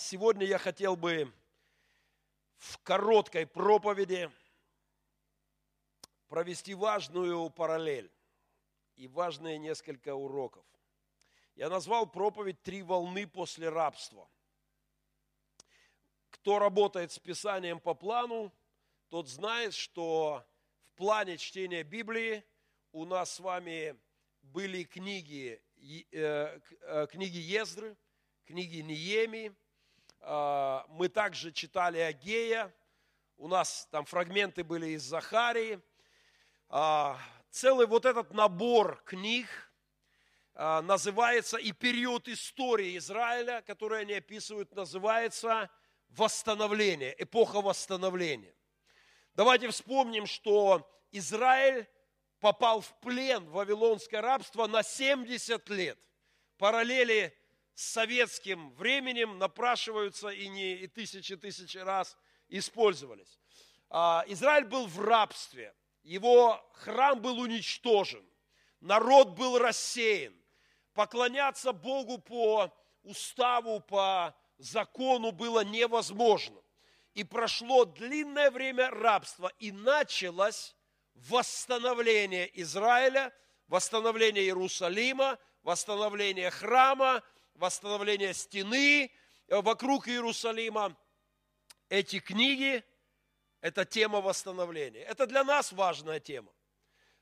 Сегодня я хотел бы в короткой проповеди провести важную параллель и важные несколько уроков. Я назвал проповедь «Три волны после рабства». Кто работает с Писанием по плану, тот знает, что в плане чтения Библии у нас с вами были книги, э, э, книги Ездры, книги Ниемии, а, мы также читали Агея, у нас там фрагменты были из Захарии. А, целый вот этот набор книг а, называется, и период истории Израиля, который они описывают, называется восстановление, эпоха восстановления. Давайте вспомним, что Израиль попал в плен в вавилонское рабство на 70 лет. Параллели советским временем напрашиваются и не и тысячи-тысячи раз использовались. А, Израиль был в рабстве, его храм был уничтожен, народ был рассеян. Поклоняться Богу по уставу, по закону было невозможно. И прошло длинное время рабства, и началось восстановление Израиля, восстановление Иерусалима, восстановление храма – восстановления стены э, вокруг Иерусалима. Эти книги – это тема восстановления. Это для нас важная тема,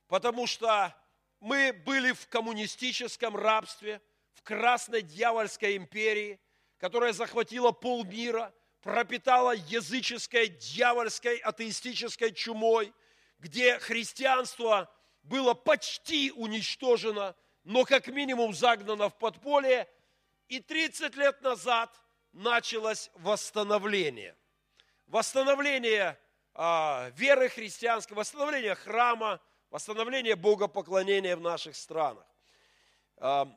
потому что мы были в коммунистическом рабстве, в красной дьявольской империи, которая захватила полмира, пропитала языческой, дьявольской, атеистической чумой, где христианство было почти уничтожено, но как минимум загнано в подполье, и 30 лет назад началось восстановление. Восстановление а, веры христианской, восстановление храма, восстановление богопоклонения в наших странах. А,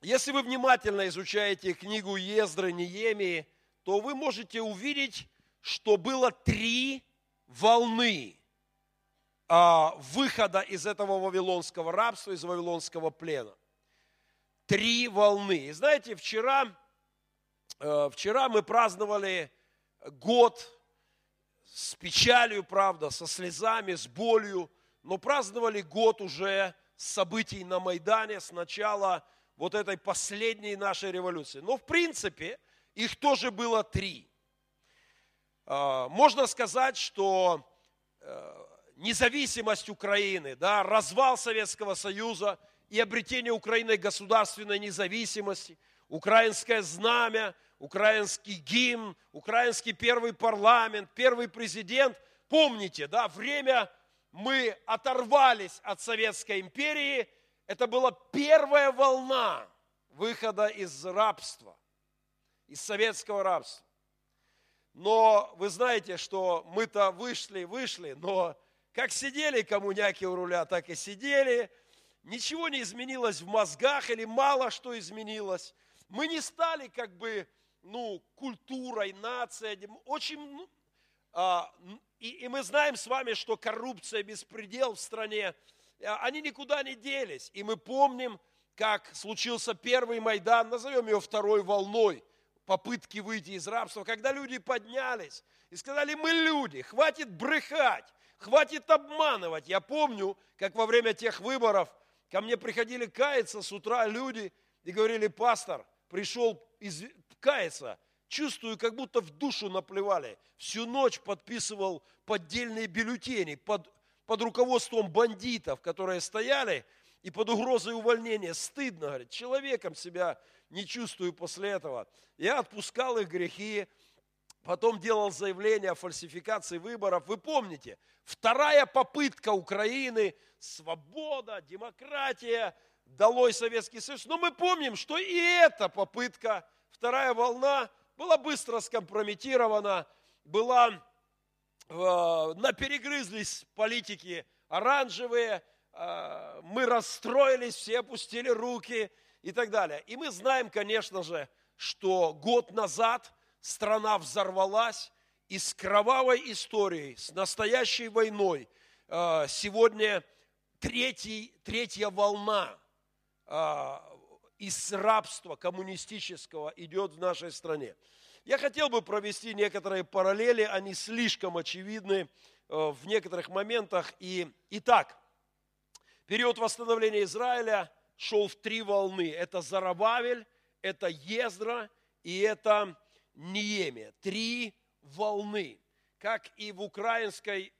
если вы внимательно изучаете книгу Ездры Неемии, то вы можете увидеть, что было три волны а, выхода из этого вавилонского рабства, из вавилонского плена три волны. И знаете, вчера, э, вчера мы праздновали год с печалью, правда, со слезами, с болью, но праздновали год уже событий на Майдане с начала вот этой последней нашей революции. Но в принципе их тоже было три. Э, можно сказать, что э, независимость Украины, да, развал Советского Союза – и обретение Украиной государственной независимости, украинское знамя, украинский гимн, украинский первый парламент, первый президент. Помните, да, время мы оторвались от Советской империи, это была первая волна выхода из рабства, из советского рабства. Но вы знаете, что мы-то вышли, вышли, но как сидели коммуняки у руля, так и сидели – ничего не изменилось в мозгах или мало что изменилось. Мы не стали как бы, ну, культурой, нацией. Очень, ну, а, и, и мы знаем с вами, что коррупция, беспредел в стране, а, они никуда не делись. И мы помним, как случился первый Майдан, назовем его второй волной, попытки выйти из рабства, когда люди поднялись и сказали, мы люди, хватит брехать, хватит обманывать. Я помню, как во время тех выборов – Ко мне приходили каяться с утра люди и говорили, пастор, пришел из... каяться, чувствую, как будто в душу наплевали. Всю ночь подписывал поддельные бюллетени под, под руководством бандитов, которые стояли и под угрозой увольнения. Стыдно, говорит, человеком себя не чувствую после этого. Я отпускал их грехи, потом делал заявление о фальсификации выборов. Вы помните, вторая попытка Украины, свобода, демократия, долой Советский Союз. Но мы помним, что и эта попытка, вторая волна, была быстро скомпрометирована, была, э, наперегрызлись политики оранжевые, э, мы расстроились, все опустили руки и так далее. И мы знаем, конечно же, что год назад – страна взорвалась, и с кровавой историей, с настоящей войной э, сегодня третий, третья волна э, из рабства коммунистического идет в нашей стране. Я хотел бы провести некоторые параллели, они слишком очевидны э, в некоторых моментах. И, итак, период восстановления Израиля шел в три волны. Это Зарабавель, это Ездра и это Ниемия. Три волны. Как и в украинской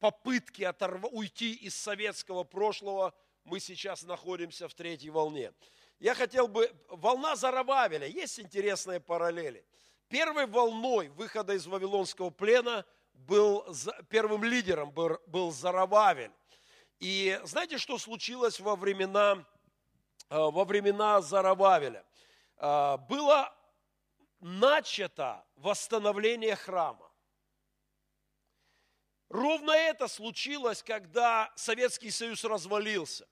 попытке оторв... уйти из советского прошлого, мы сейчас находимся в третьей волне. Я хотел бы... Волна Зарабавеля. Есть интересные параллели. Первой волной выхода из Вавилонского плена был, первым лидером был, был Зарабавель. И знаете, что случилось во времена, э, во времена Зарабавеля? Э, было начато восстановление храма. Ровно это случилось, когда Советский Союз развалился.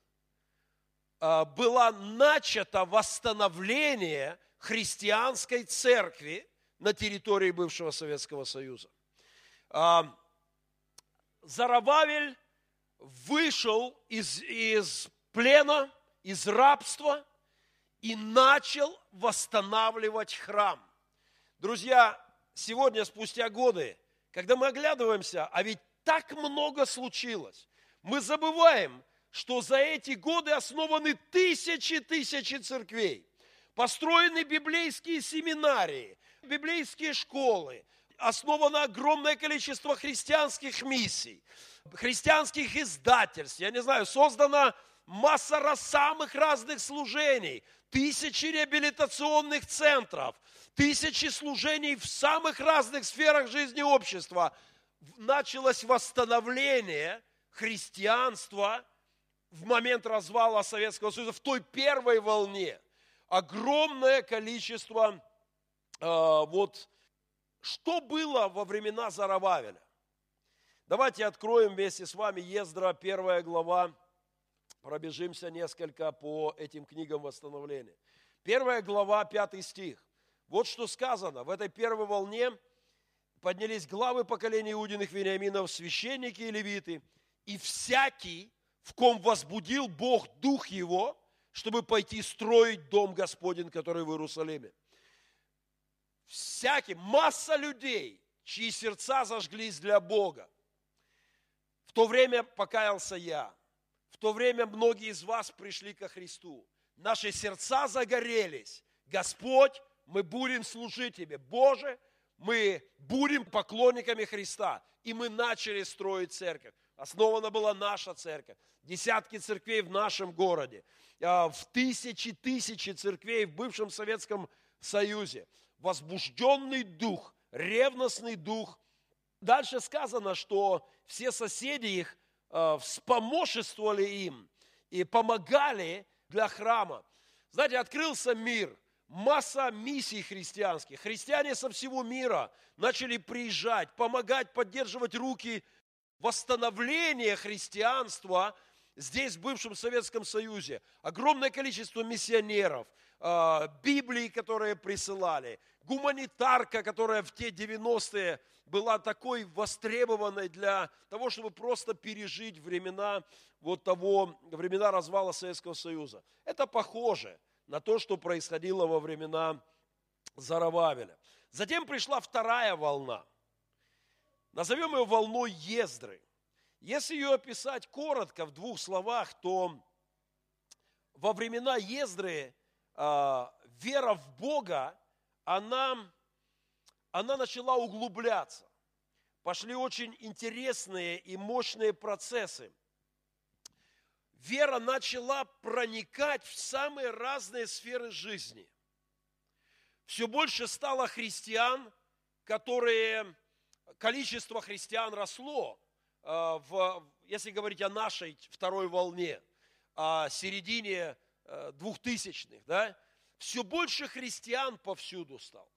Э, было начато восстановление христианской церкви на территории бывшего Советского Союза. А, Зарававель вышел из, из плена, из рабства и начал восстанавливать храм. Друзья, сегодня, спустя годы, когда мы оглядываемся, а ведь так много случилось, мы забываем, что за эти годы основаны тысячи-тысячи церквей, построены библейские семинарии, библейские школы, основано огромное количество христианских миссий, христианских издательств, я не знаю, создана масса самых разных служений, тысячи реабилитационных центров, тысячи служений в самых разных сферах жизни общества. Началось восстановление христианства в момент развала Советского Союза, в той первой волне. Огромное количество а, вот что было во времена Зарававеля. Давайте откроем вместе с вами Ездра, первая глава, пробежимся несколько по этим книгам восстановления. Первая глава, пятый стих. Вот что сказано. В этой первой волне поднялись главы поколения Иудиных Вениаминов, священники и левиты, и всякий, в ком возбудил Бог дух его, чтобы пойти строить дом Господень, который в Иерусалиме всякий, масса людей, чьи сердца зажглись для Бога. В то время покаялся я. В то время многие из вас пришли ко Христу. Наши сердца загорелись. Господь, мы будем служить Тебе. Боже, мы будем поклонниками Христа. И мы начали строить церковь. Основана была наша церковь. Десятки церквей в нашем городе. А, в тысячи тысячи церквей в бывшем Советском Союзе возбужденный дух, ревностный дух. Дальше сказано, что все соседи их вспоможествовали им и помогали для храма. Знаете, открылся мир, масса миссий христианских. Христиане со всего мира начали приезжать, помогать, поддерживать руки восстановления христианства здесь, в бывшем Советском Союзе. Огромное количество миссионеров – а, Библии, которые присылали, гуманитарка, которая в те 90-е была такой востребованной для того, чтобы просто пережить времена вот того, времена развала Советского Союза. Это похоже на то, что происходило во времена Зарававеля. Затем пришла вторая волна. Назовем ее волной Ездры. Если ее описать коротко в двух словах, то во времена Ездры а, вера в Бога, она, она начала углубляться. Пошли очень интересные и мощные процессы. Вера начала проникать в самые разные сферы жизни. Все больше стало христиан, которые, количество христиан росло, в, если говорить о нашей второй волне, о середине Э, двухтысячных, да, все больше христиан повсюду стал.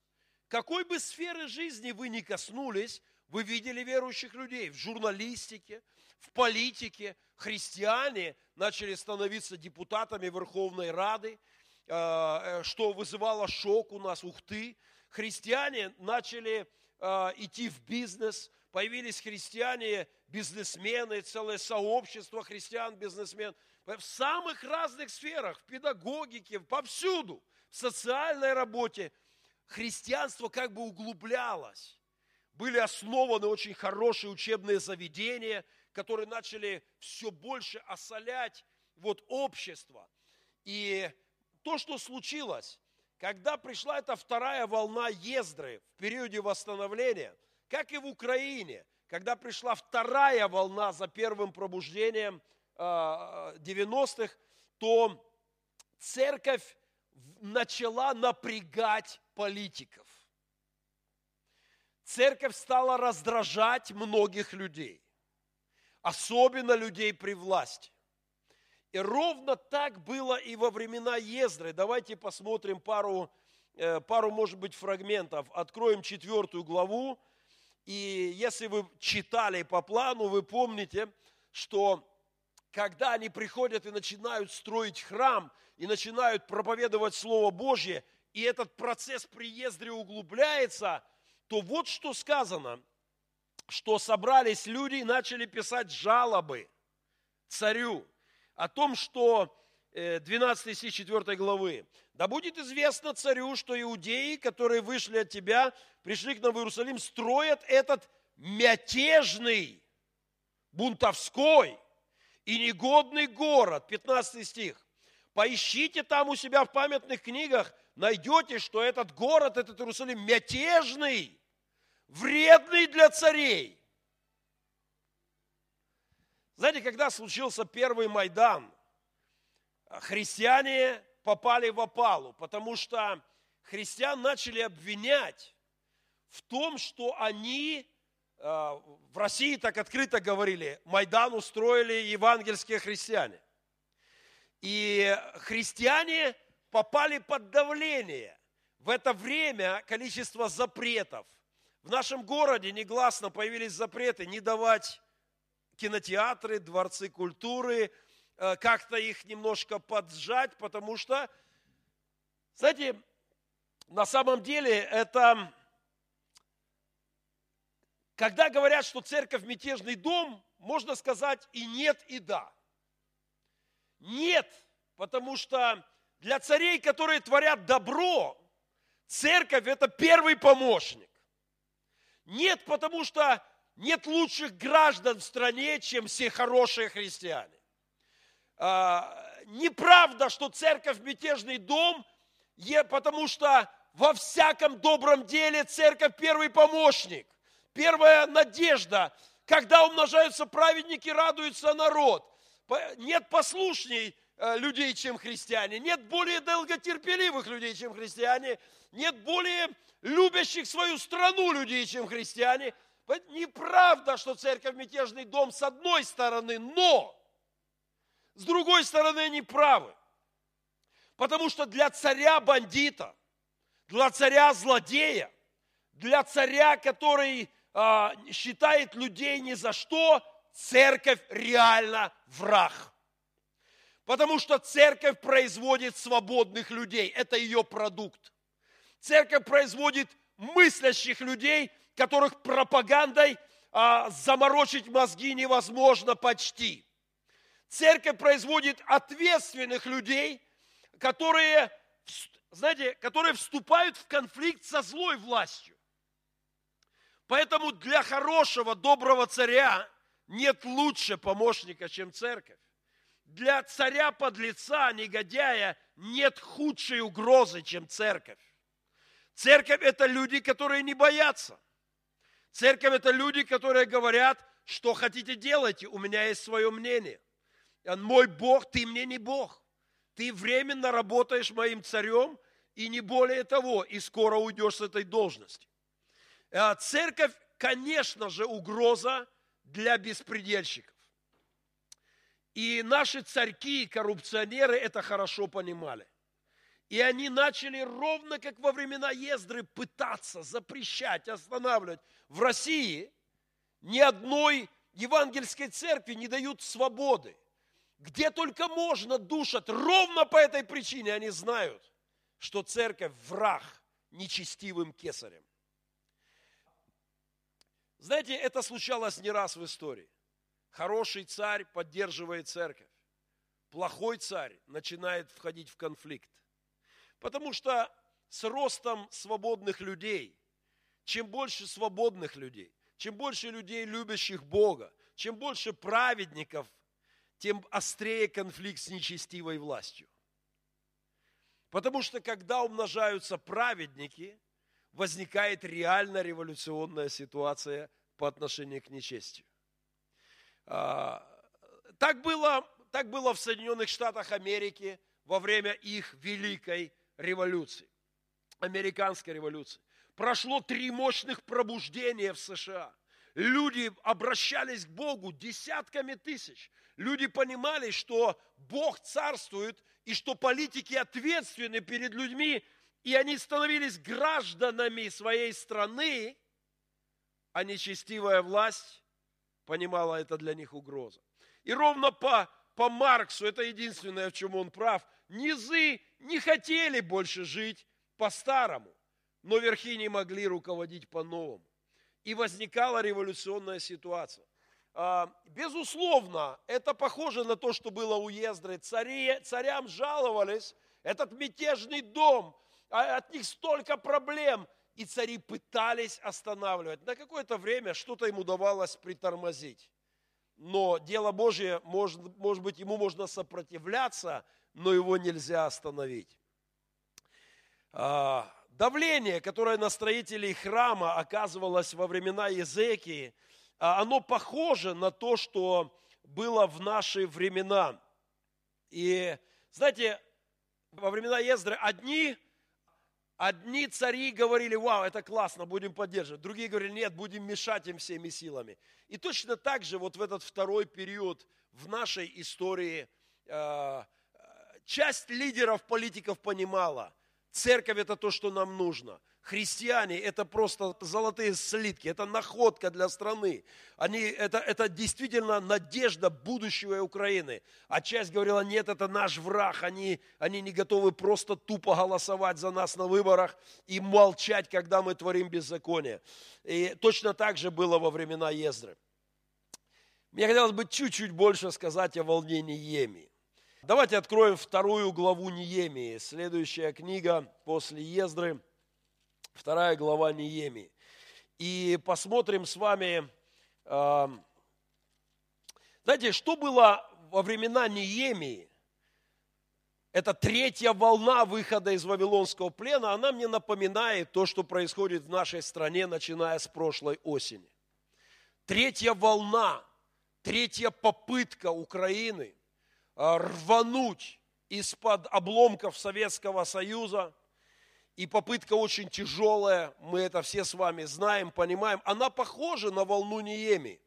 Какой бы сферы жизни вы ни коснулись, вы видели верующих людей в журналистике, в политике. Христиане начали становиться депутатами Верховной Рады, э, э, что вызывало шок у нас, ух ты. Христиане начали идти в бизнес, появились христиане, бизнесмены, целое сообщество христиан-бизнесмен – в самых разных сферах, в педагогике, повсюду, в социальной работе, христианство как бы углублялось. Были основаны очень хорошие учебные заведения, которые начали все больше осолять вот общество. И то, что случилось, когда пришла эта вторая волна Ездры в периоде восстановления, как и в Украине, когда пришла вторая волна за первым пробуждением 90-х, а, то церковь начала напрягать политиков. Церковь стала раздражать многих людей, особенно людей при власти. И ровно так было и во времена Ездры. Давайте посмотрим пару, э, пару, может быть, фрагментов. Откроем четвертую главу. И если вы читали по плану, вы помните, что когда они приходят и начинают строить храм, и начинают проповедовать Слово Божье, и этот процесс приезда углубляется, то вот что сказано, что собрались люди и начали писать жалобы царю о том, что 12 э, стих 4 главы. «Да будет известно царю, что иудеи, которые вышли от тебя, пришли к нам в Иерусалим, строят этот мятежный, бунтовской и негодный город». 15 стих. «Поищите там у себя в памятных книгах, найдете, что этот город, этот Иерусалим мятежный, вредный для царей, знаете, когда случился первый Майдан, христиане попали в опалу, потому что христиан начали обвинять в том, что они, э, в России так открыто говорили, Майдан устроили евангельские христиане. И христиане попали под давление. В это время количество запретов. В нашем городе негласно появились запреты не давать кинотеатры, дворцы культуры, э, как-то их немножко поджать, потому что, знаете, на самом деле это, когда говорят, что церковь мятежный дом, можно сказать и нет, и да. Нет, потому что для царей, которые творят добро, церковь это первый помощник. Нет, потому что нет лучших граждан в стране, чем все хорошие христиане. А, неправда, что церковь мятежный дом, потому что во всяком добром деле церковь первый помощник, первая надежда. Когда умножаются праведники, радуется народ. Нет послушней э, людей, чем христиане. Нет более долготерпеливых людей, чем христиане. Нет более любящих свою страну людей, чем христиане – Неправда, что церковь мятежный дом с одной стороны, но с другой стороны они правы. Потому что для царя бандита, для царя злодея, для царя, который а, считает людей ни за что, церковь реально враг. Потому что церковь производит свободных людей, это ее продукт. Церковь производит мыслящих людей, которых пропагандой а, заморочить мозги невозможно почти. Церковь производит ответственных людей, которые, знаете, которые вступают в конфликт со злой властью. Поэтому для хорошего, доброго царя нет лучше помощника, чем церковь. Для царя-подлеца, негодяя, нет худшей угрозы, чем церковь. Церковь – это люди, которые не боятся – Церковь – это люди, которые говорят, что хотите делайте, у меня есть свое мнение. Мой Бог, ты мне не Бог. Ты временно работаешь моим царем, и не более того, и скоро уйдешь с этой должности. А церковь, конечно же, угроза для беспредельщиков. И наши царьки, коррупционеры это хорошо понимали. И они начали ровно как во времена Ездры пытаться запрещать, останавливать. В России ни одной евангельской церкви не дают свободы. Где только можно душат. Ровно по этой причине они знают, что церковь враг нечестивым кесарем. Знаете, это случалось не раз в истории. Хороший царь поддерживает церковь. плохой царь начинает входить в конфликт. Потому что с ростом свободных людей, чем больше свободных людей, чем больше людей, любящих Бога, чем больше праведников, тем острее конфликт с нечестивой властью. Потому что когда умножаются праведники, возникает реально революционная ситуация по отношению к нечестию. А, так было, так было в Соединенных Штатах Америки во время их великой революции, американской революции. Прошло три мощных пробуждения в США. Люди обращались к Богу десятками тысяч. Люди понимали, что Бог царствует и что политики ответственны перед людьми, и они становились гражданами своей страны, а нечестивая власть понимала это для них угроза. И ровно по, по Марксу, это единственное, в чем он прав, низы не хотели больше жить по-старому, но верхи не могли руководить по-новому. И возникала революционная ситуация. А, безусловно, это похоже на то, что было у Ездры. Цари, царям жаловались, этот мятежный дом, а от них столько проблем. И цари пытались останавливать. На какое-то время что-то им удавалось притормозить. Но дело Божье, может, может быть, ему можно сопротивляться, но его нельзя остановить. А, давление, которое на строителей храма оказывалось во времена Езекии, а, оно похоже на то, что было в наши времена. И, знаете, во времена Ездры одни, одни цари говорили, вау, это классно, будем поддерживать. Другие говорили, нет, будем мешать им всеми силами. И точно так же вот в этот второй период в нашей истории а, часть лидеров, политиков понимала, церковь это то, что нам нужно. Христиане – это просто золотые слитки, это находка для страны. Они, это, это действительно надежда будущего Украины. А часть говорила, нет, это наш враг, они, они не готовы просто тупо голосовать за нас на выборах и молчать, когда мы творим беззаконие. И точно так же было во времена Ездры. Мне хотелось бы чуть-чуть больше сказать о волнении Еми. Давайте откроем вторую главу Неемии. Следующая книга после Ездры, вторая глава Неемии. И посмотрим с вами, знаете, что было во времена Неемии? Это третья волна выхода из Вавилонского плена, она мне напоминает то, что происходит в нашей стране, начиная с прошлой осени. Третья волна, третья попытка Украины – рвануть из-под обломков Советского Союза. И попытка очень тяжелая, мы это все с вами знаем, понимаем. Она похожа на волну Ниемии.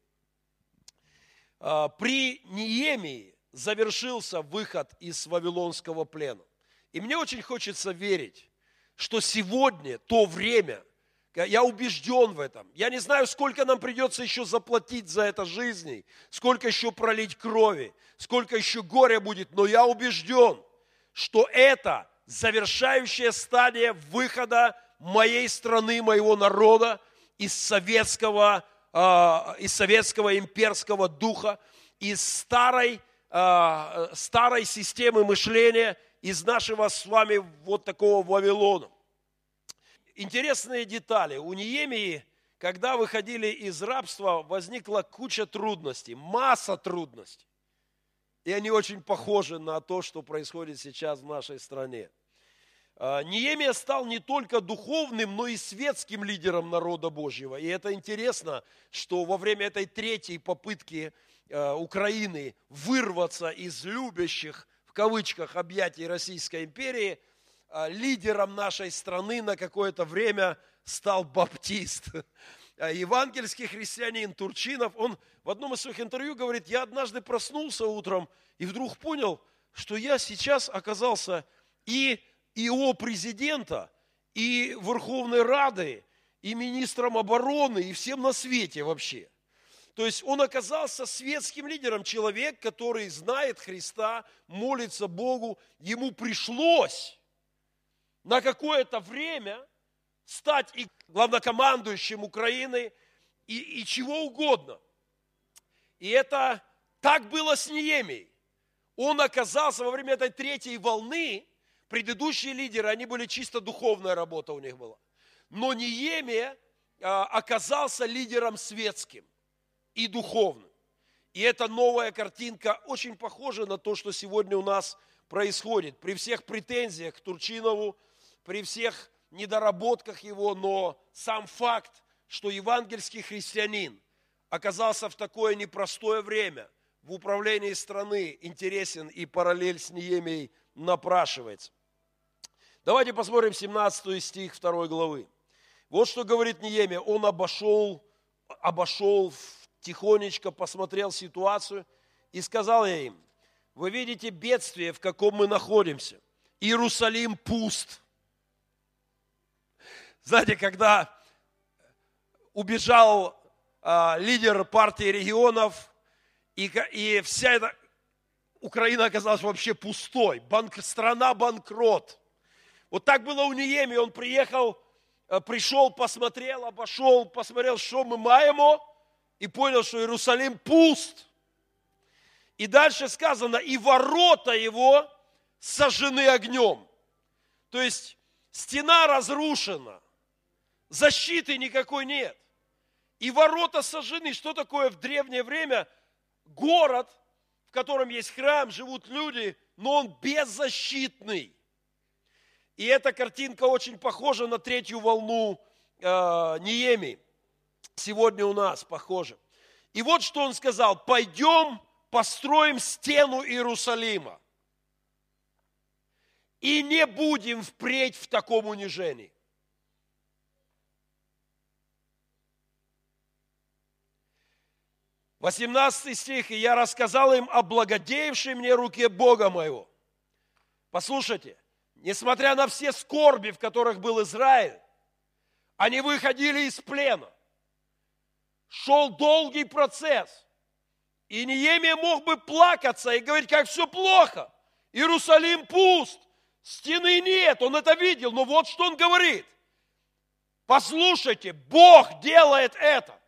Э, при Ниемии завершился выход из Вавилонского плена. И мне очень хочется верить, что сегодня то время – я убежден в этом. Я не знаю, сколько нам придется еще заплатить за это жизни, сколько еще пролить крови, сколько еще горя будет, но я убежден, что это завершающая стадия выхода моей страны, моего народа из советского, а, из советского имперского духа, из старой, а, старой системы мышления, из нашего с вами вот такого Вавилона интересные детали. У Неемии, когда выходили из рабства, возникла куча трудностей, масса трудностей. И они очень похожи на то, что происходит сейчас в нашей стране. А, Неемия стал не только духовным, но и светским лидером народа Божьего. И это интересно, что во время этой третьей попытки а, Украины вырваться из любящих, в кавычках, объятий Российской империи – лидером нашей страны на какое-то время стал баптист. А, евангельский христианин Турчинов, он в одном из своих интервью говорит, я однажды проснулся утром и вдруг понял, что я сейчас оказался и ИО президента, и Верховной Рады, и министром обороны, и всем на свете вообще. То есть он оказался светским лидером, человек, который знает Христа, молится Богу, ему пришлось на какое-то время стать и главнокомандующим Украины, и, и чего угодно. И это так было с Неемией. он оказался во время этой третьей волны, предыдущие лидеры, они были чисто духовная работа у них была. Но Ниемия а, оказался лидером светским и духовным. И эта новая картинка очень похожа на то, что сегодня у нас происходит. При всех претензиях к Турчинову, при всех недоработках его, но сам факт, что евангельский христианин оказался в такое непростое время в управлении страны, интересен и параллель с Неемией напрашивается. Давайте посмотрим 17 стих 2 главы. Вот что говорит Неемия. Он обошел, обошел тихонечко, посмотрел ситуацию и сказал я им, вы видите бедствие, в каком мы находимся. Иерусалим пуст. Знаете, когда убежал а, лидер партии регионов, и, и вся эта Украина оказалась вообще пустой. Банк, страна банкрот. Вот так было у Ниеми. Он приехал, а, пришел, посмотрел, обошел, посмотрел, что мы маем, и понял, что Иерусалим пуст. И дальше сказано, и ворота его сожжены огнем. То есть стена разрушена, защиты никакой нет и ворота сожжены. Что такое в древнее время город, в котором есть храм, живут люди, но он беззащитный. И эта картинка очень похожа на третью волну э, Ниеми. Сегодня у нас похоже. И вот что он сказал, пойдем построим стену Иерусалима. И не будем впредь в таком унижении. 18 стих, и я рассказал им о благодеявшей мне руке Бога моего. Послушайте, несмотря на все скорби, в которых был Израиль, они выходили из плена. Шел долгий процесс. И Неемия мог бы плакаться и говорить, как все плохо. Иерусалим пуст, стены нет, он это видел. Но вот что он говорит. Послушайте, Бог делает это.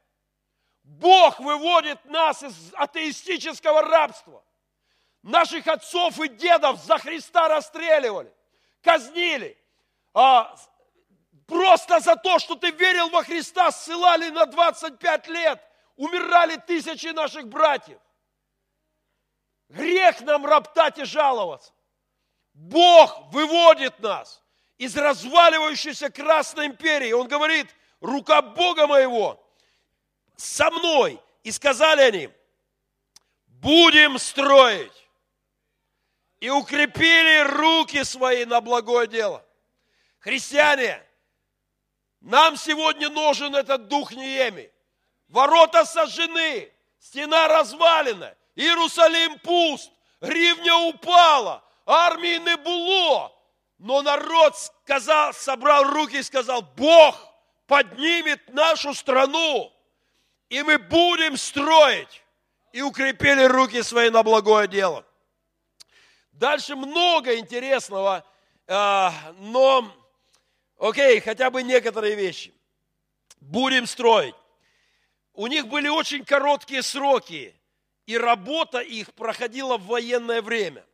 Бог выводит нас из атеистического рабства. Наших отцов и дедов за Христа расстреливали, казнили. А, просто за то, что ты верил во Христа, ссылали на 25 лет. Умирали тысячи наших братьев. Грех нам роптать и жаловаться. Бог выводит нас из разваливающейся Красной империи. Он говорит, рука Бога моего со мной. И сказали они, будем строить. И укрепили руки свои на благое дело. Христиане, нам сегодня нужен этот дух Нееми. Ворота сожжены, стена развалена, Иерусалим пуст, гривня упала, армии не было. Но народ сказал, собрал руки и сказал, Бог поднимет нашу страну и мы будем строить. И укрепили руки свои на благое дело. Дальше много интересного, а, но, окей, хотя бы некоторые вещи. Будем строить. У них были очень короткие сроки, и работа их проходила в военное время.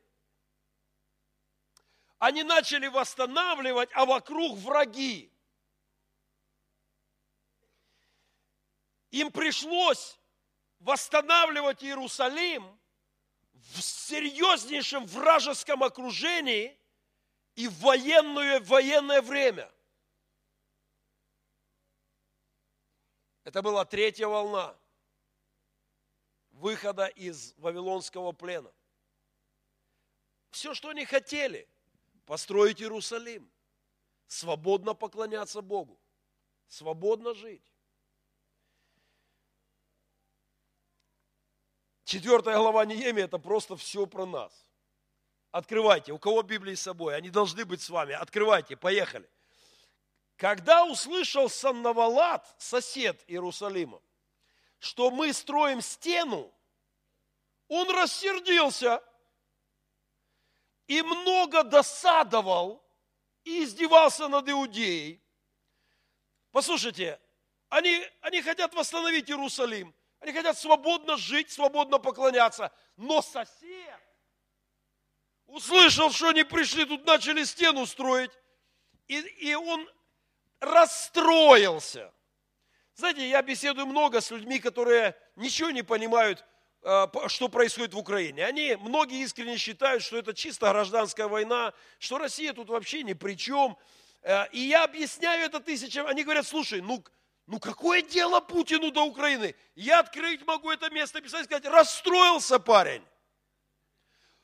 Они начали восстанавливать, а вокруг враги. Им пришлось восстанавливать Иерусалим в серьезнейшем вражеском окружении и в военное, военное время. Это была третья волна выхода из Вавилонского плена. Все, что они хотели, построить Иерусалим, свободно поклоняться Богу, свободно жить. Четвертая глава Неемии – это просто все про нас. Открывайте. У кого Библии с собой? Они должны быть с вами. Открывайте. Поехали. Когда услышал Саннавалат, сосед Иерусалима, что мы строим стену, он рассердился и много досадовал и издевался над Иудеей. Послушайте, они, они хотят восстановить Иерусалим. Они хотят свободно жить, свободно поклоняться. Но сосед услышал, что они пришли, тут начали стену строить, и, и он расстроился. Знаете, я беседую много с людьми, которые ничего не понимают, э, что происходит в Украине. Они, многие искренне считают, что это чисто гражданская война, что Россия тут вообще ни при чем. Э, и я объясняю это тысячам. Они говорят, слушай, ну, ну какое дело Путину до Украины? Я открыть могу это место, писать, сказать, расстроился парень.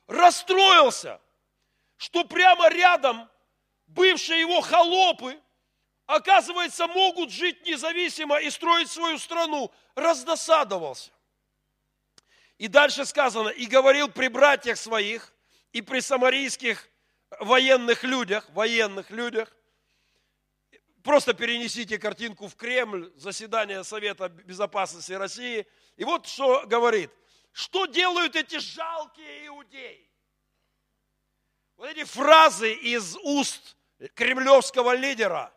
Расстроился, что прямо рядом бывшие его холопы, оказывается, могут жить независимо и строить свою страну. Раздосадовался. И дальше сказано, и говорил при братьях своих, и при самарийских военных людях, военных людях, просто перенесите картинку в Кремль, заседание Совета Безопасности России, и вот что говорит, что делают эти жалкие иудеи? Вот эти фразы из уст кремлевского лидера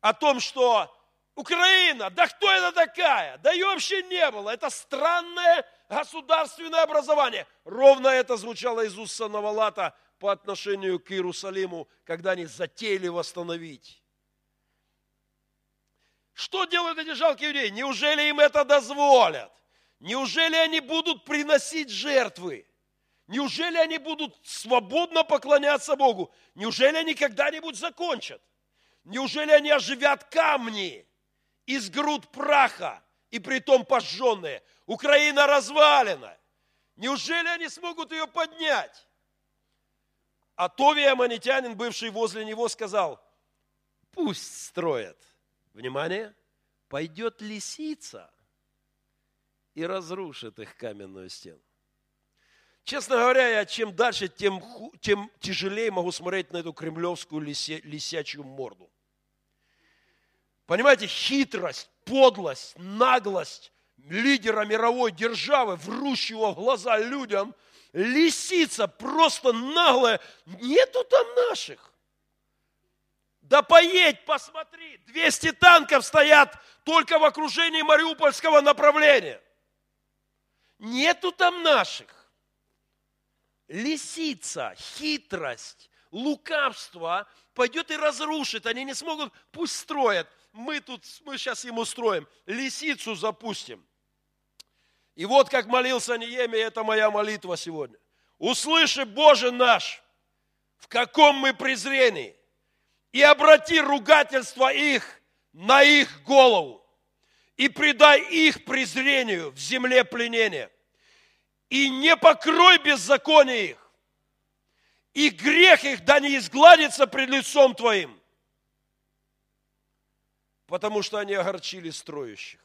о том, что Украина, да кто это такая? Да ее вообще не было. Это странное государственное образование. Ровно это звучало из уст Санавалата по отношению к Иерусалиму, когда они затеяли восстановить. Что делают эти жалкие люди? Неужели им это дозволят? Неужели они будут приносить жертвы? Неужели они будут свободно поклоняться Богу? Неужели они когда-нибудь закончат? Неужели они оживят камни из груд праха и притом пожженные? Украина развалена. Неужели они смогут ее поднять? А Тови Аманитянин, бывший возле него, сказал, пусть строят. Внимание, пойдет лисица и разрушит их каменную стену. Честно говоря, я чем дальше, тем, тем тяжелее могу смотреть на эту кремлевскую лися, лисячью морду. Понимаете, хитрость, подлость, наглость лидера мировой державы, врущего в глаза людям, лисица просто наглая, нету там наших. Да поедь, посмотри, 200 танков стоят только в окружении Мариупольского направления. Нету там наших лисица, хитрость, лукавство пойдет и разрушит. Они не смогут, пусть строят. Мы тут, мы сейчас ему строим. Лисицу запустим. И вот как молился Неемия, это моя молитва сегодня. Услыши, Боже наш, в каком мы презрении, и обрати ругательство их на их голову, и предай их презрению в земле пленения – и не покрой беззаконие их, и грех их да не изгладится пред лицом Твоим, потому что они огорчили строящих.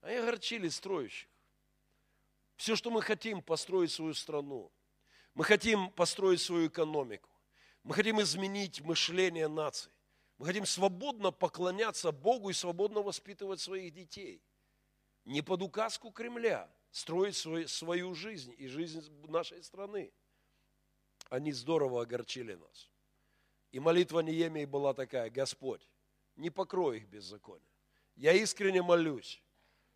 Они огорчили строящих. Все, что мы хотим, построить свою страну. Мы хотим построить свою экономику. Мы хотим изменить мышление нации. Мы хотим свободно поклоняться Богу и свободно воспитывать своих детей – не под указку Кремля строить свой, свою жизнь и жизнь нашей страны. Они здорово огорчили нас. И молитва Неемии была такая, Господь, не покрой их беззаконие. Я искренне молюсь,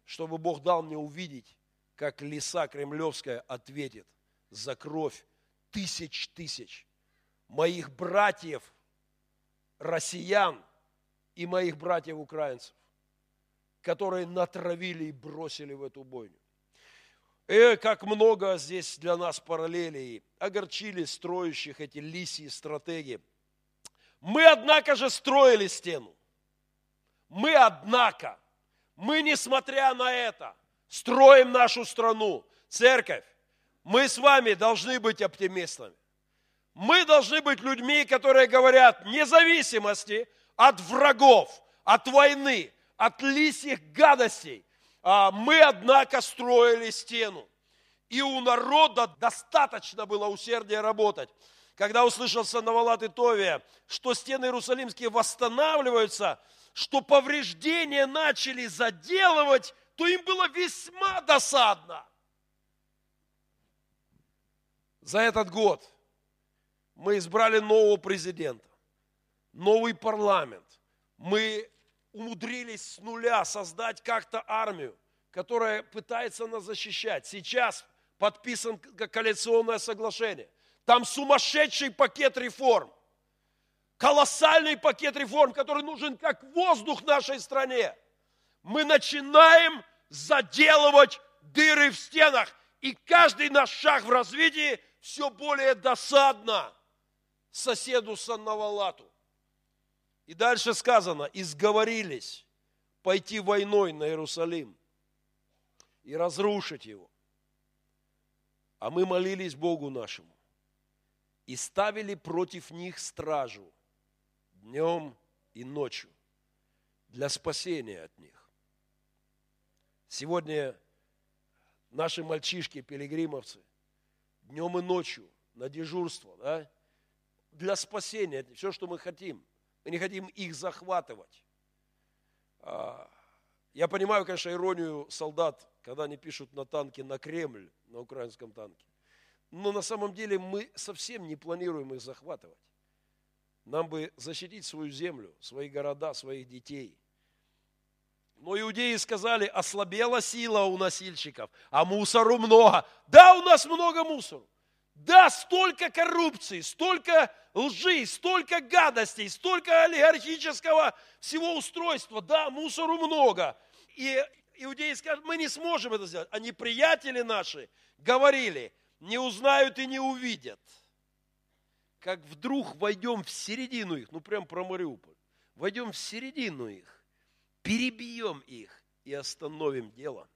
чтобы Бог дал мне увидеть, как лиса кремлевская ответит за кровь тысяч тысяч моих братьев, россиян и моих братьев украинцев которые натравили и бросили в эту бойню. И как много здесь для нас параллелей, огорчили строящих эти лисьи стратегии. Мы, однако же, строили стену. Мы, однако, мы, несмотря на это, строим нашу страну, церковь. Мы с вами должны быть оптимистами. Мы должны быть людьми, которые говорят, независимости от врагов, от войны, от лисьих гадостей. А мы, однако, строили стену. И у народа достаточно было усердия работать. Когда услышал Санавалат и Товия, что стены Иерусалимские восстанавливаются, что повреждения начали заделывать, то им было весьма досадно. За этот год мы избрали нового президента, новый парламент. Мы умудрились с нуля создать как-то армию, которая пытается нас защищать. Сейчас подписан коалиционное соглашение. Там сумасшедший пакет реформ. Колоссальный пакет реформ, который нужен как воздух нашей стране. Мы начинаем заделывать дыры в стенах. И каждый наш шаг в развитии все более досадно соседу Саннавалату. И дальше сказано, и сговорились пойти войной на Иерусалим и разрушить его. А мы молились Богу нашему и ставили против них стражу днем и ночью для спасения от них. Сегодня наши мальчишки, пилигримовцы, днем и ночью на дежурство, да, для спасения, это все, что мы хотим. Мы не хотим их захватывать. А, я понимаю, конечно, иронию солдат, когда они пишут на танке на Кремль, на украинском танке. Но на самом деле мы совсем не планируем их захватывать. Нам бы защитить свою землю, свои города, своих детей. Но иудеи сказали, ослабела сила у носильщиков, а мусору много. Да, у нас много мусора. Да, столько коррупции, столько лжи, столько гадостей, столько олигархического всего устройства. Да, мусору много. И иудеи скажут, мы не сможем это сделать. А неприятели наши говорили, не узнают и не увидят. Как вдруг войдем в середину их, ну прям про Мариуполь, войдем в середину их, перебьем их и остановим дело.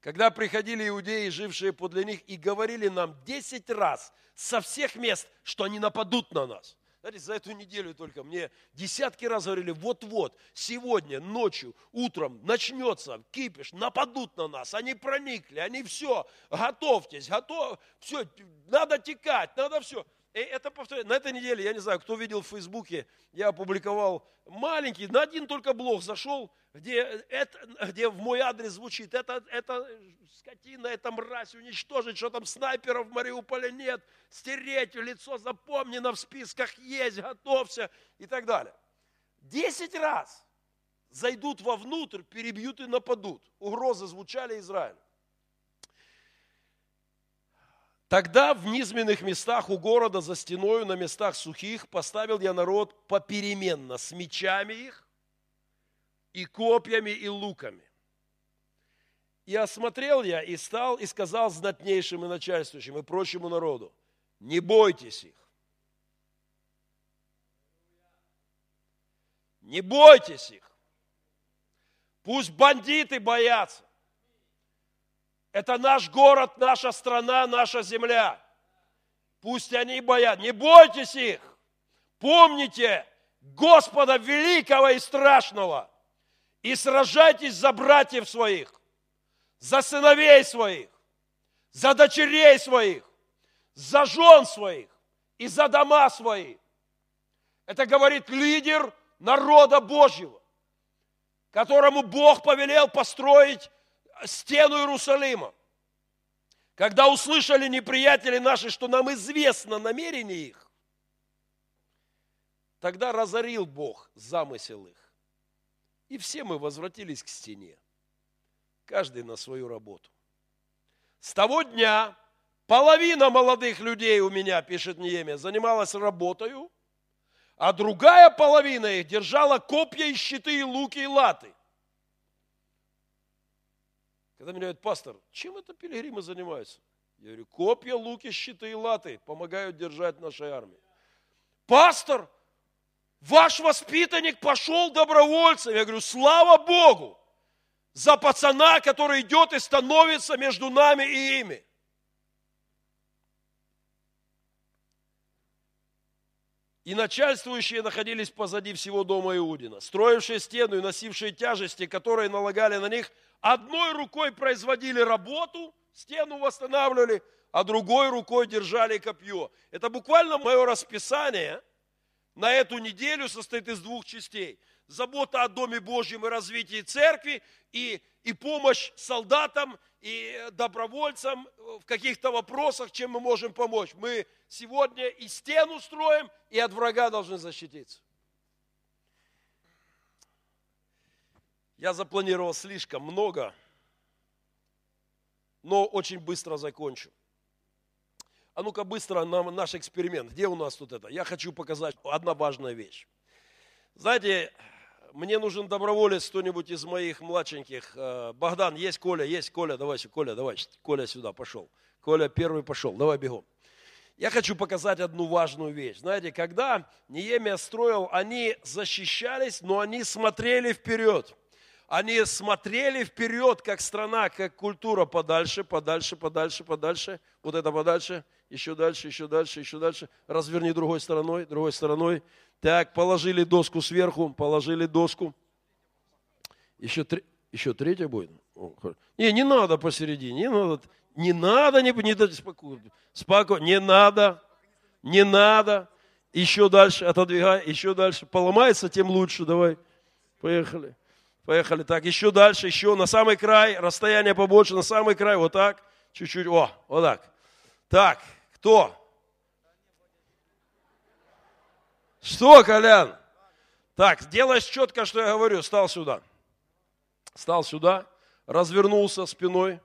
Когда приходили иудеи, жившие подле них, и говорили нам десять раз со всех мест, что они нападут на нас. Знаете, за эту неделю только мне десятки раз говорили, вот-вот, сегодня, ночью, утром начнется кипиш, нападут на нас, они проникли, они все, готовьтесь, готов, все, надо текать, надо все. И это повторяю, на этой неделе, я не знаю, кто видел в Фейсбуке, я опубликовал маленький, на один только блог зашел, где, это, где в мой адрес звучит, это, это скотина, это мразь, уничтожить, что там снайперов в Мариуполе нет, стереть лицо запомнено, в списках есть, готовься и так далее. Десять раз зайдут вовнутрь, перебьют и нападут. Угрозы звучали Израилю. Тогда в низменных местах у города за стеною, на местах сухих, поставил я народ попеременно с мечами их, и копьями, и луками. И осмотрел я, и стал, и сказал знатнейшим и начальствующим, и прочему народу, не бойтесь их. Не бойтесь их. Пусть бандиты боятся. Это наш город, наша страна, наша земля. Пусть они боятся. Не бойтесь их. Помните Господа великого и страшного. И сражайтесь за братьев своих, за сыновей своих, за дочерей своих, за жен своих и за дома свои. Это говорит лидер народа Божьего, которому Бог повелел построить стену Иерусалима. Когда услышали неприятели наши, что нам известно намерение их, тогда разорил Бог замысел их. И все мы возвратились к стене, каждый на свою работу. С того дня половина молодых людей у меня, пишет Неемия, занималась работою, а другая половина их держала копья и щиты, и луки, и латы. Когда меня говорят, пастор, чем это пилигримы занимаются? Я говорю, копья, луки, щиты и латы помогают держать нашей армии. Пастор, ваш воспитанник пошел добровольцем. Я говорю, слава Богу за пацана, который идет и становится между нами и ими. И начальствующие находились позади всего дома Иудина, строившие стену и носившие тяжести, которые налагали на них – одной рукой производили работу, стену восстанавливали, а другой рукой держали копье. Это буквально мое расписание на эту неделю состоит из двух частей. Забота о Доме Божьем и развитии церкви, и, и помощь солдатам и добровольцам в каких-то вопросах, чем мы можем помочь. Мы сегодня и стену строим, и от врага должны защититься. Я запланировал слишком много. но очень быстро закончу. А ну-ка быстро нам наш эксперимент. Где у нас тут это? Я хочу показать одна важная вещь. Знаете, мне нужен доброволец, кто-нибудь из моих младшеньких. Э, Богдан, есть Коля, есть Коля, давай, Коля, давай, Коля сюда пошел. Коля первый пошел, давай бегом. Я хочу показать одну важную вещь. Знаете, когда Неемия строил, они защищались, но они смотрели вперед. Они смотрели вперед, как страна, как культура, подальше, подальше, подальше, подальше. Вот это подальше, еще дальше, еще дальше, еще дальше. Разверни другой стороной, другой стороной. Так, положили доску сверху, положили доску. Еще, три, еще третья будет? Не, не надо посередине, не надо. Не надо, не, не спокойно, спокойно, не надо, не надо. Еще дальше отодвигай, еще дальше. Поломается, тем лучше, давай. Поехали. Поехали. Так, еще дальше, еще на самый край, расстояние побольше, на самый край, вот так. Чуть-чуть, о, вот так. Так, кто? Что, Колян? Так, делай четко, что я говорю. Стал сюда. Стал сюда, развернулся спиной.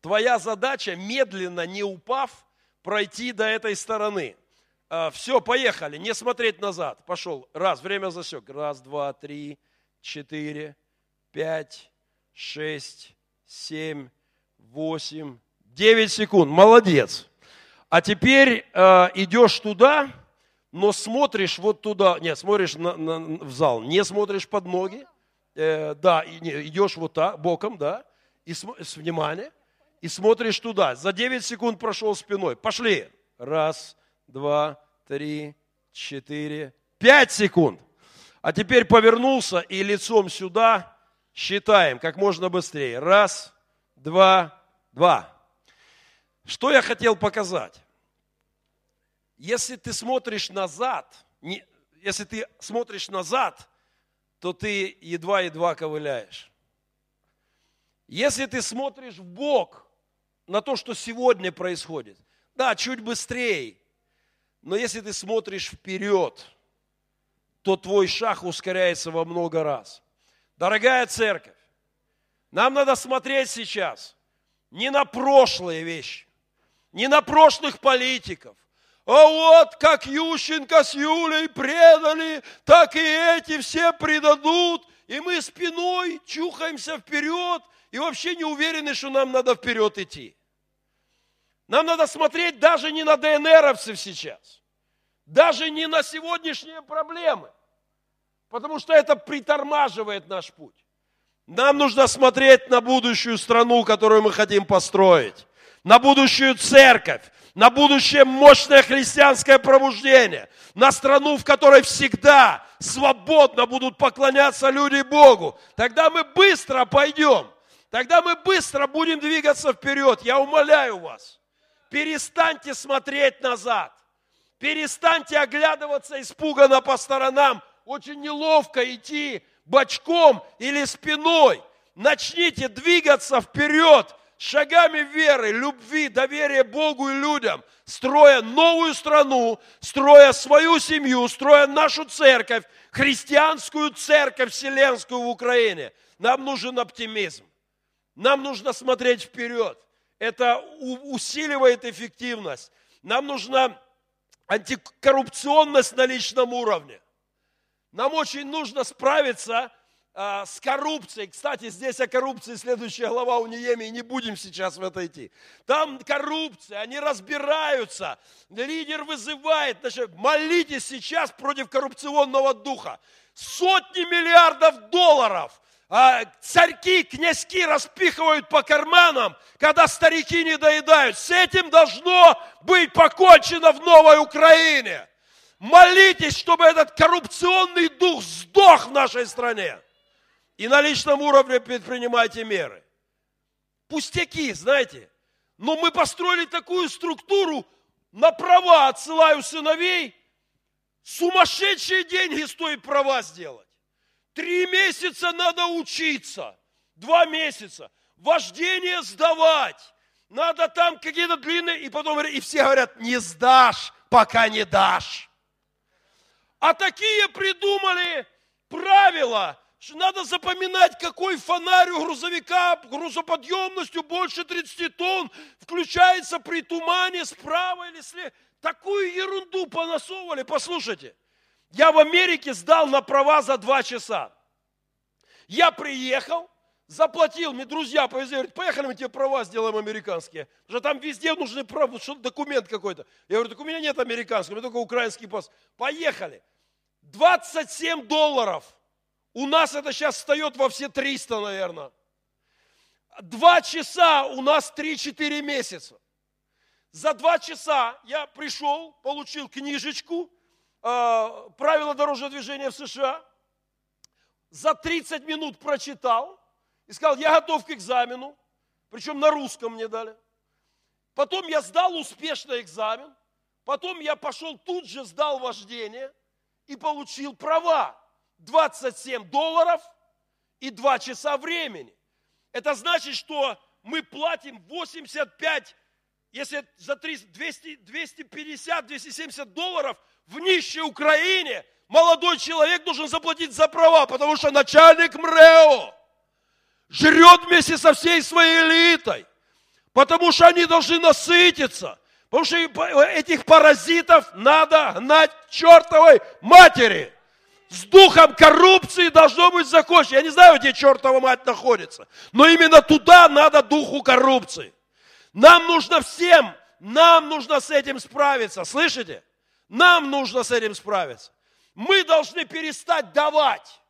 Твоя задача, медленно, не упав, пройти до этой стороны. А, все, поехали, не смотреть назад. Пошел. Раз, время засек. Раз, два, три, четыре, пять, шесть, семь, восемь, девять секунд. Молодец. А теперь э, идешь туда, но смотришь вот туда, нет, смотришь на, на, в зал, не смотришь под ноги, э, да, идешь вот так, боком, да, и с, с вниманием, и смотришь туда. За 9 секунд прошел спиной. Пошли. Раз, два, три, четыре, пять секунд. А теперь повернулся и лицом сюда считаем как можно быстрее. Раз, два, два. Что я хотел показать? Если ты смотришь назад, не, если ты смотришь назад, то ты едва-едва ковыляешь. Если ты смотришь в Бог на то, что сегодня происходит, да, чуть быстрее, но если ты смотришь вперед, то твой шаг ускоряется во много раз. Дорогая церковь, нам надо смотреть сейчас не на прошлые вещи, не на прошлых политиков, а вот как Ющенко с Юлей предали, так и эти все предадут. И мы спиной чухаемся вперед и вообще не уверены, что нам надо вперед идти. Нам надо смотреть даже не на ДНРовцев сейчас, даже не на сегодняшние проблемы, потому что это притормаживает наш путь. Нам нужно смотреть на будущую страну, которую мы хотим построить, на будущую церковь, на будущее мощное христианское пробуждение, на страну, в которой всегда свободно будут поклоняться люди Богу, тогда мы быстро пойдем, тогда мы быстро будем двигаться вперед. Я умоляю вас, перестаньте смотреть назад, перестаньте оглядываться испуганно по сторонам, очень неловко идти бочком или спиной. Начните двигаться вперед, шагами веры, любви, доверия Богу и людям, строя новую страну, строя свою семью, строя нашу церковь, христианскую церковь вселенскую в Украине. Нам нужен оптимизм. Нам нужно смотреть вперед. Это усиливает эффективность. Нам нужна антикоррупционность на личном уровне. Нам очень нужно справиться а, с коррупцией. Кстати, здесь о коррупции следующая глава у Неемии, не будем сейчас в это идти. Там коррупция, они разбираются, лидер вызывает, значит, молитесь сейчас против коррупционного духа. Сотни миллиардов долларов а, царьки, князьки распихивают по карманам, когда старики не доедают. С этим должно быть покончено в новой Украине. Молитесь, чтобы этот коррупционный дух сдох в нашей стране. И на личном уровне предпринимайте меры. Пустяки, знаете. Но мы построили такую структуру, на права отсылаю сыновей. Сумасшедшие деньги стоит права сделать. Три месяца надо учиться. Два месяца. Вождение сдавать. Надо там какие-то длинные. И потом и все говорят, не сдашь, пока не дашь. А такие придумали правила, надо запоминать, какой фонарь у грузовика грузоподъемностью больше 30 тонн включается при тумане справа или слева. Такую ерунду понасовывали. Послушайте, я в Америке сдал на права за два часа. Я приехал, заплатил, мне друзья повезли, говорят, поехали, мы тебе права сделаем американские. Потому что там везде нужны права, что документ какой-то. Я говорю, так у меня нет американского, у меня только украинский пас. Поехали. 27 долларов. У нас это сейчас встает во все 300, наверное. Два часа у нас 3-4 месяца. За два часа я пришел, получил книжечку э, «Правила дорожного движения в США», за 30 минут прочитал и сказал, я готов к экзамену, причем на русском мне дали. Потом я сдал успешно экзамен, потом я пошел тут же, сдал вождение и получил права. 27 долларов и 2 часа времени. Это значит, что мы платим 85, если за 200, 250, 270 долларов в нищей Украине молодой человек должен заплатить за права, потому что начальник МРЭО жрет вместе со всей своей элитой, потому что они должны насытиться, потому что этих паразитов надо гнать чертовой матери. С духом коррупции должно быть закончено. Я не знаю, где чертова мать находится, но именно туда надо духу коррупции. Нам нужно всем, нам нужно с этим справиться, слышите? Нам нужно с этим справиться. Мы должны перестать давать.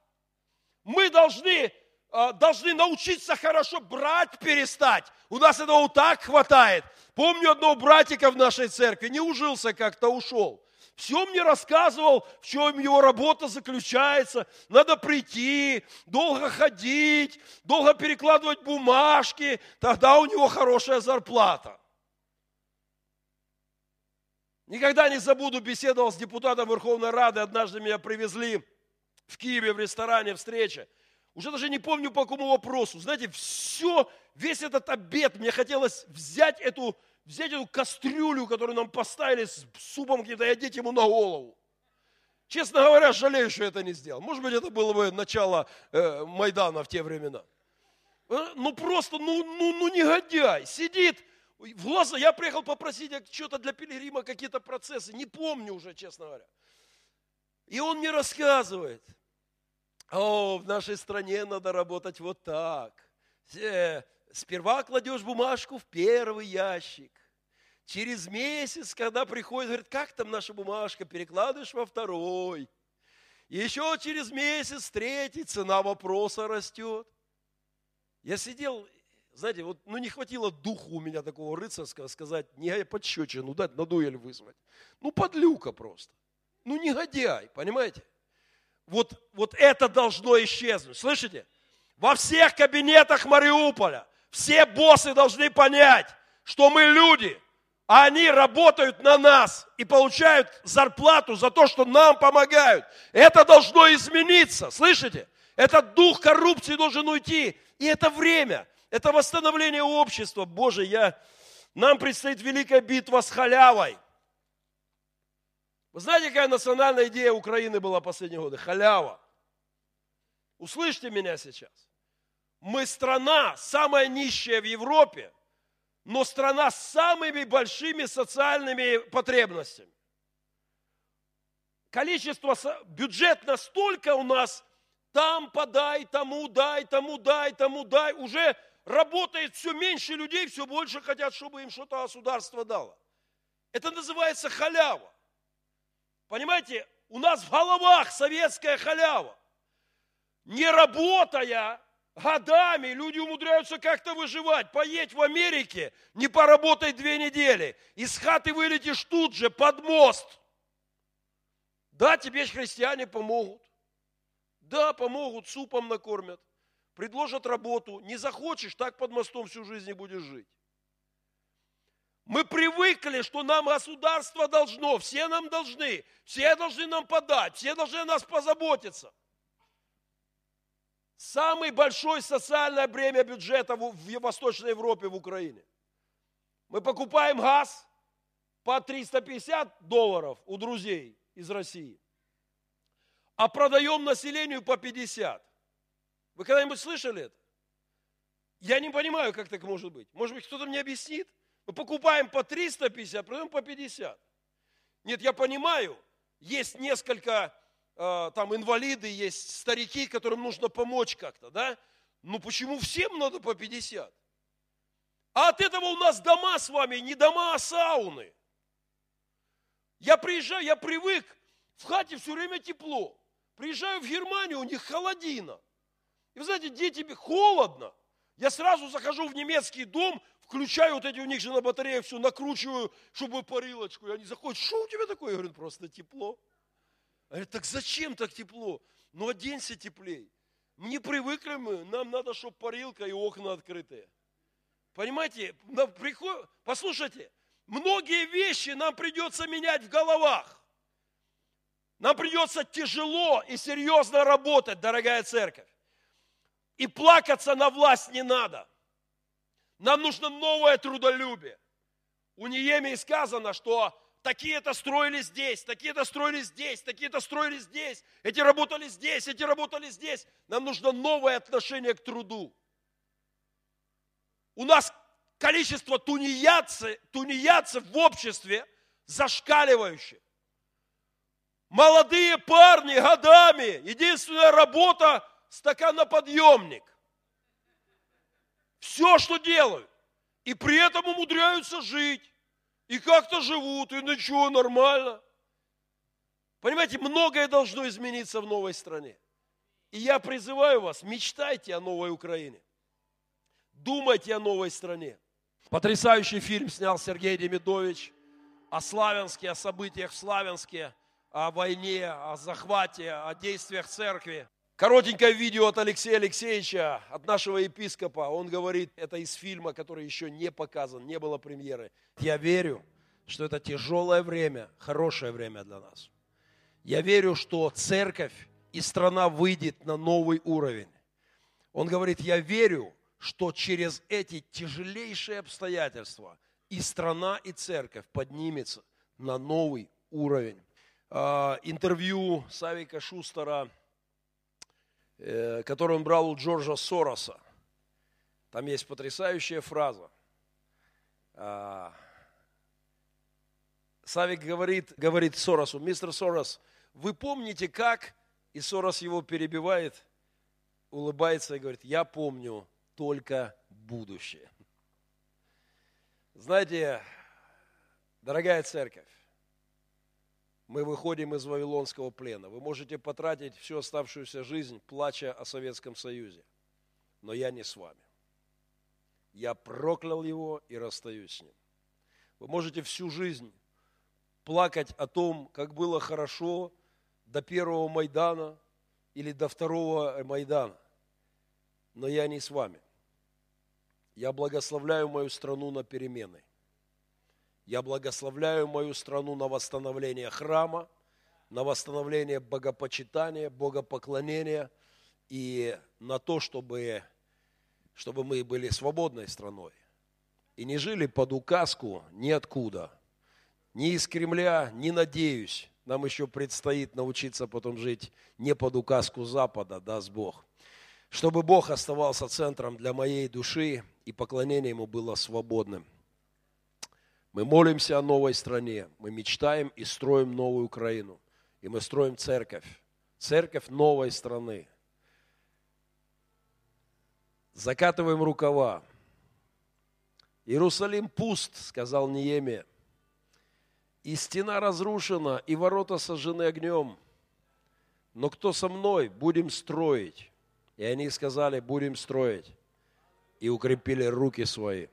Мы должны, э, должны научиться хорошо брать, перестать. У нас этого так хватает. Помню одного братика в нашей церкви, не ужился как-то, ушел. Все мне рассказывал, в чем его работа заключается. Надо прийти, долго ходить, долго перекладывать бумажки, тогда у него хорошая зарплата. Никогда не забуду, беседовал с депутатом Верховной Рады, однажды меня привезли в Киеве в ресторане встреча. Уже даже не помню по какому вопросу. Знаете, все, весь этот обед, мне хотелось взять эту, взять эту кастрюлю, которую нам поставили с супом каким-то, и одеть ему на голову. Честно говоря, жалею, что это не сделал. Может быть, это было бы начало э, Майдана в те времена. Э, ну просто, ну, ну, ну негодяй. Сидит, в глаза, я приехал попросить что-то для пилигрима, какие-то процессы, не помню уже, честно говоря. И он мне рассказывает, о, в нашей стране надо работать вот так. Сперва кладешь бумажку в первый ящик. Через месяц, когда приходит, говорит, как там наша бумажка, перекладываешь во второй. Еще через месяц, третий, цена вопроса растет. Я сидел знаете, вот ну не хватило духу у меня такого рыцарского сказать, не подщечину дать, на дуэль вызвать. Ну подлюка просто. Ну негодяй, понимаете? Вот, вот это должно исчезнуть. Слышите? Во всех кабинетах Мариуполя все боссы должны понять, что мы люди, а они работают на нас и получают зарплату за то, что нам помогают. Это должно измениться, слышите? Этот дух коррупции должен уйти. И это время. Это восстановление общества. Боже, я... нам предстоит великая битва с халявой. Вы знаете, какая национальная идея Украины была в последние годы? Халява. Услышьте меня сейчас. Мы страна, самая нищая в Европе, но страна с самыми большими социальными потребностями. Количество, бюджет настолько у нас, там подай, тому дай, тому дай, тому дай, уже работает все меньше людей, все больше хотят, чтобы им что-то государство дало. Это называется халява. Понимаете, у нас в головах советская халява. Не работая годами, люди умудряются как-то выживать. Поедь в Америке, не поработай две недели. Из хаты вылетишь тут же, под мост. Да, тебе христиане помогут. Да, помогут, супом накормят предложат работу, не захочешь, так под мостом всю жизнь и будешь жить. Мы привыкли, что нам государство должно, все нам должны, все должны нам подать, все должны о нас позаботиться. Самое большое социальное бремя бюджета в Восточной Европе, в Украине. Мы покупаем газ по 350 долларов у друзей из России, а продаем населению по 50. Вы когда-нибудь слышали это? Я не понимаю, как так может быть. Может быть, кто-то мне объяснит? Мы покупаем по 350, продаем по 50. Нет, я понимаю, есть несколько там инвалиды, есть старики, которым нужно помочь как-то, да? Ну почему всем надо по 50? А от этого у нас дома с вами не дома, а сауны. Я приезжаю, я привык, в хате все время тепло. Приезжаю в Германию, у них холодина. И вы знаете, дети, холодно. Я сразу захожу в немецкий дом, включаю вот эти у них же на батареях все, накручиваю, чтобы парилочку. И они заходят, что у тебя такое? Я говорю, просто тепло. Говорят, так зачем так тепло? Ну оденься теплей. Не привыкли мы, нам надо, чтобы парилка и окна открытые. Понимаете, приход... послушайте, многие вещи нам придется менять в головах. Нам придется тяжело и серьезно работать, дорогая церковь. И плакаться на власть не надо. Нам нужно новое трудолюбие. У Неемии сказано, что такие-то строили здесь, такие-то строили здесь, такие-то строили здесь, эти работали здесь, эти работали здесь. Нам нужно новое отношение к труду. У нас количество тунеядцев, тунеядцев в обществе зашкаливающее. Молодые парни годами, единственная работа – стаканоподъемник. Все, что делают. И при этом умудряются жить. И как-то живут, и ничего, нормально. Понимаете, многое должно измениться в новой стране. И я призываю вас, мечтайте о новой Украине. Думайте о новой стране. Потрясающий фильм снял Сергей Демидович о Славянске, о событиях в Славянске, о войне, о захвате, о действиях церкви. Коротенькое видео от Алексея Алексеевича, от нашего епископа. Он говорит, это из фильма, который еще не показан, не было премьеры. Я верю, что это тяжелое время, хорошее время для нас. Я верю, что церковь и страна выйдет на новый уровень. Он говорит, я верю, что через эти тяжелейшие обстоятельства и страна, и церковь поднимется на новый уровень. А, интервью Савика Шустера, э, которое он брал у Джорджа Сороса. Там есть потрясающая фраза. А, Савик говорит, говорит Соросу, мистер Сорос, вы помните как? И Сорос его перебивает, улыбается и говорит, я помню, только будущее. Знаете, дорогая церковь, мы выходим из Вавилонского плена. Вы можете потратить всю оставшуюся жизнь, плача о Советском Союзе. Но я не с вами. Я проклял его и расстаюсь с ним. Вы можете всю жизнь плакать о том, как было хорошо до первого Майдана или до второго Майдана. Но я не с вами. Я благословляю мою страну на перемены. Я благословляю мою страну на восстановление храма, на восстановление богопочитания, богопоклонения и на то, чтобы, чтобы мы были свободной страной и не жили под указку ниоткуда, ни из Кремля, не надеюсь. Нам еще предстоит научиться потом жить не под указку Запада, даст Бог. Чтобы Бог оставался центром для моей души, и поклонение Ему было свободным. Мы молимся о новой стране, мы мечтаем и строим новую Украину. И мы строим церковь, церковь новой страны. Закатываем рукава. Иерусалим пуст, сказал Неемия. И стена разрушена, и ворота сожжены огнем. Но кто со мной? Будем строить. И они сказали, будем строить и укрепили руки свои.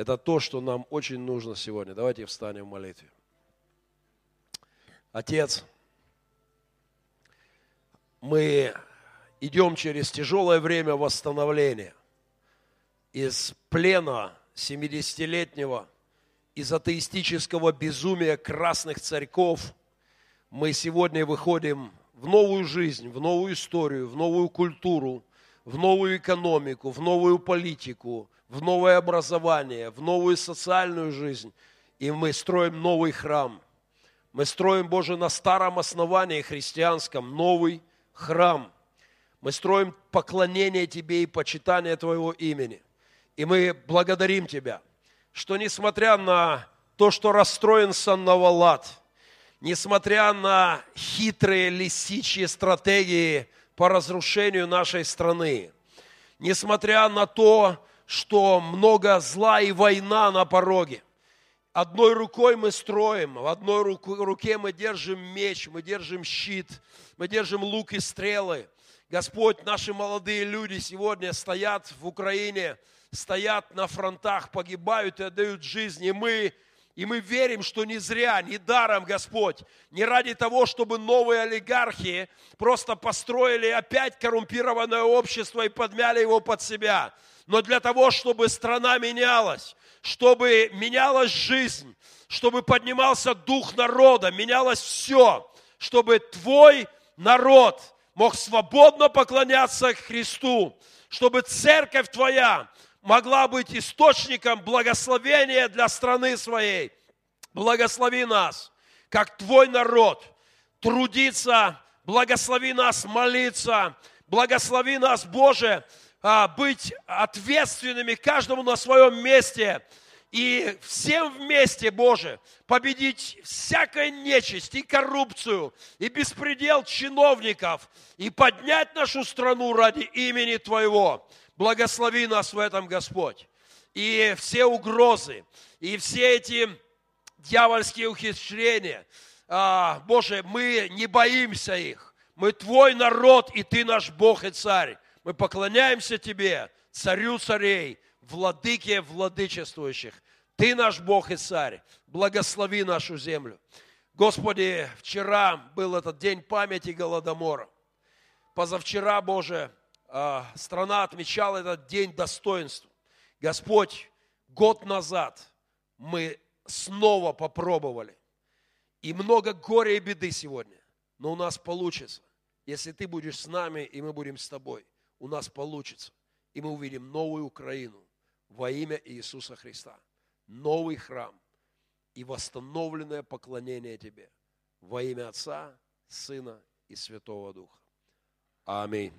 Это то, что нам очень нужно сегодня. Давайте встанем в молитве. Отец, мы идем через тяжелое время восстановления из плена 70-летнего, из атеистического безумия красных царьков. Мы сегодня выходим в новую жизнь, в новую историю, в новую культуру – в новую экономику, в новую политику, в новое образование, в новую социальную жизнь. И мы строим новый храм. Мы строим, Боже, на старом основании христианском новый храм. Мы строим поклонение Тебе и почитание Твоего имени. И мы благодарим Тебя, что несмотря на то, что расстроен Саннавалат, несмотря на хитрые лисичьи стратегии по разрушению нашей страны, несмотря на то, что много зла и война на пороге. Одной рукой мы строим, в одной руке мы держим меч, мы держим щит, мы держим лук и стрелы. Господь, наши молодые люди сегодня стоят в Украине, стоят на фронтах, погибают и отдают жизнь. И мы и мы верим, что не зря, не даром, Господь, не ради того, чтобы новые олигархи просто построили опять коррумпированное общество и подмяли его под себя, но для того, чтобы страна менялась, чтобы менялась жизнь, чтобы поднимался дух народа, менялось все, чтобы твой народ мог свободно поклоняться Христу, чтобы церковь твоя могла быть источником благословения для страны своей. Благослови нас, как Твой народ, трудиться, благослови нас молиться, благослови нас, Боже, а, быть ответственными каждому на своем месте и всем вместе, Боже, победить всякую нечисть и коррупцию, и беспредел чиновников, и поднять нашу страну ради имени Твоего. Благослови нас в этом, Господь. И все угрозы, и все эти дьявольские ухищрения, а, Боже, мы не боимся их. Мы Твой народ, и Ты наш Бог и Царь. Мы поклоняемся Тебе, Царю царей, Владыке владычествующих. Ты наш Бог и Царь. Благослови нашу землю. Господи, вчера был этот день памяти Голодомора. Позавчера, Боже, а, страна отмечала этот день достоинства. Господь, год назад мы снова попробовали. И много горя и беды сегодня. Но у нас получится. Если ты будешь с нами, и мы будем с тобой, у нас получится. И мы увидим новую Украину во имя Иисуса Христа. Новый храм и восстановленное поклонение Тебе. Во имя Отца, Сына и Святого Духа. Аминь.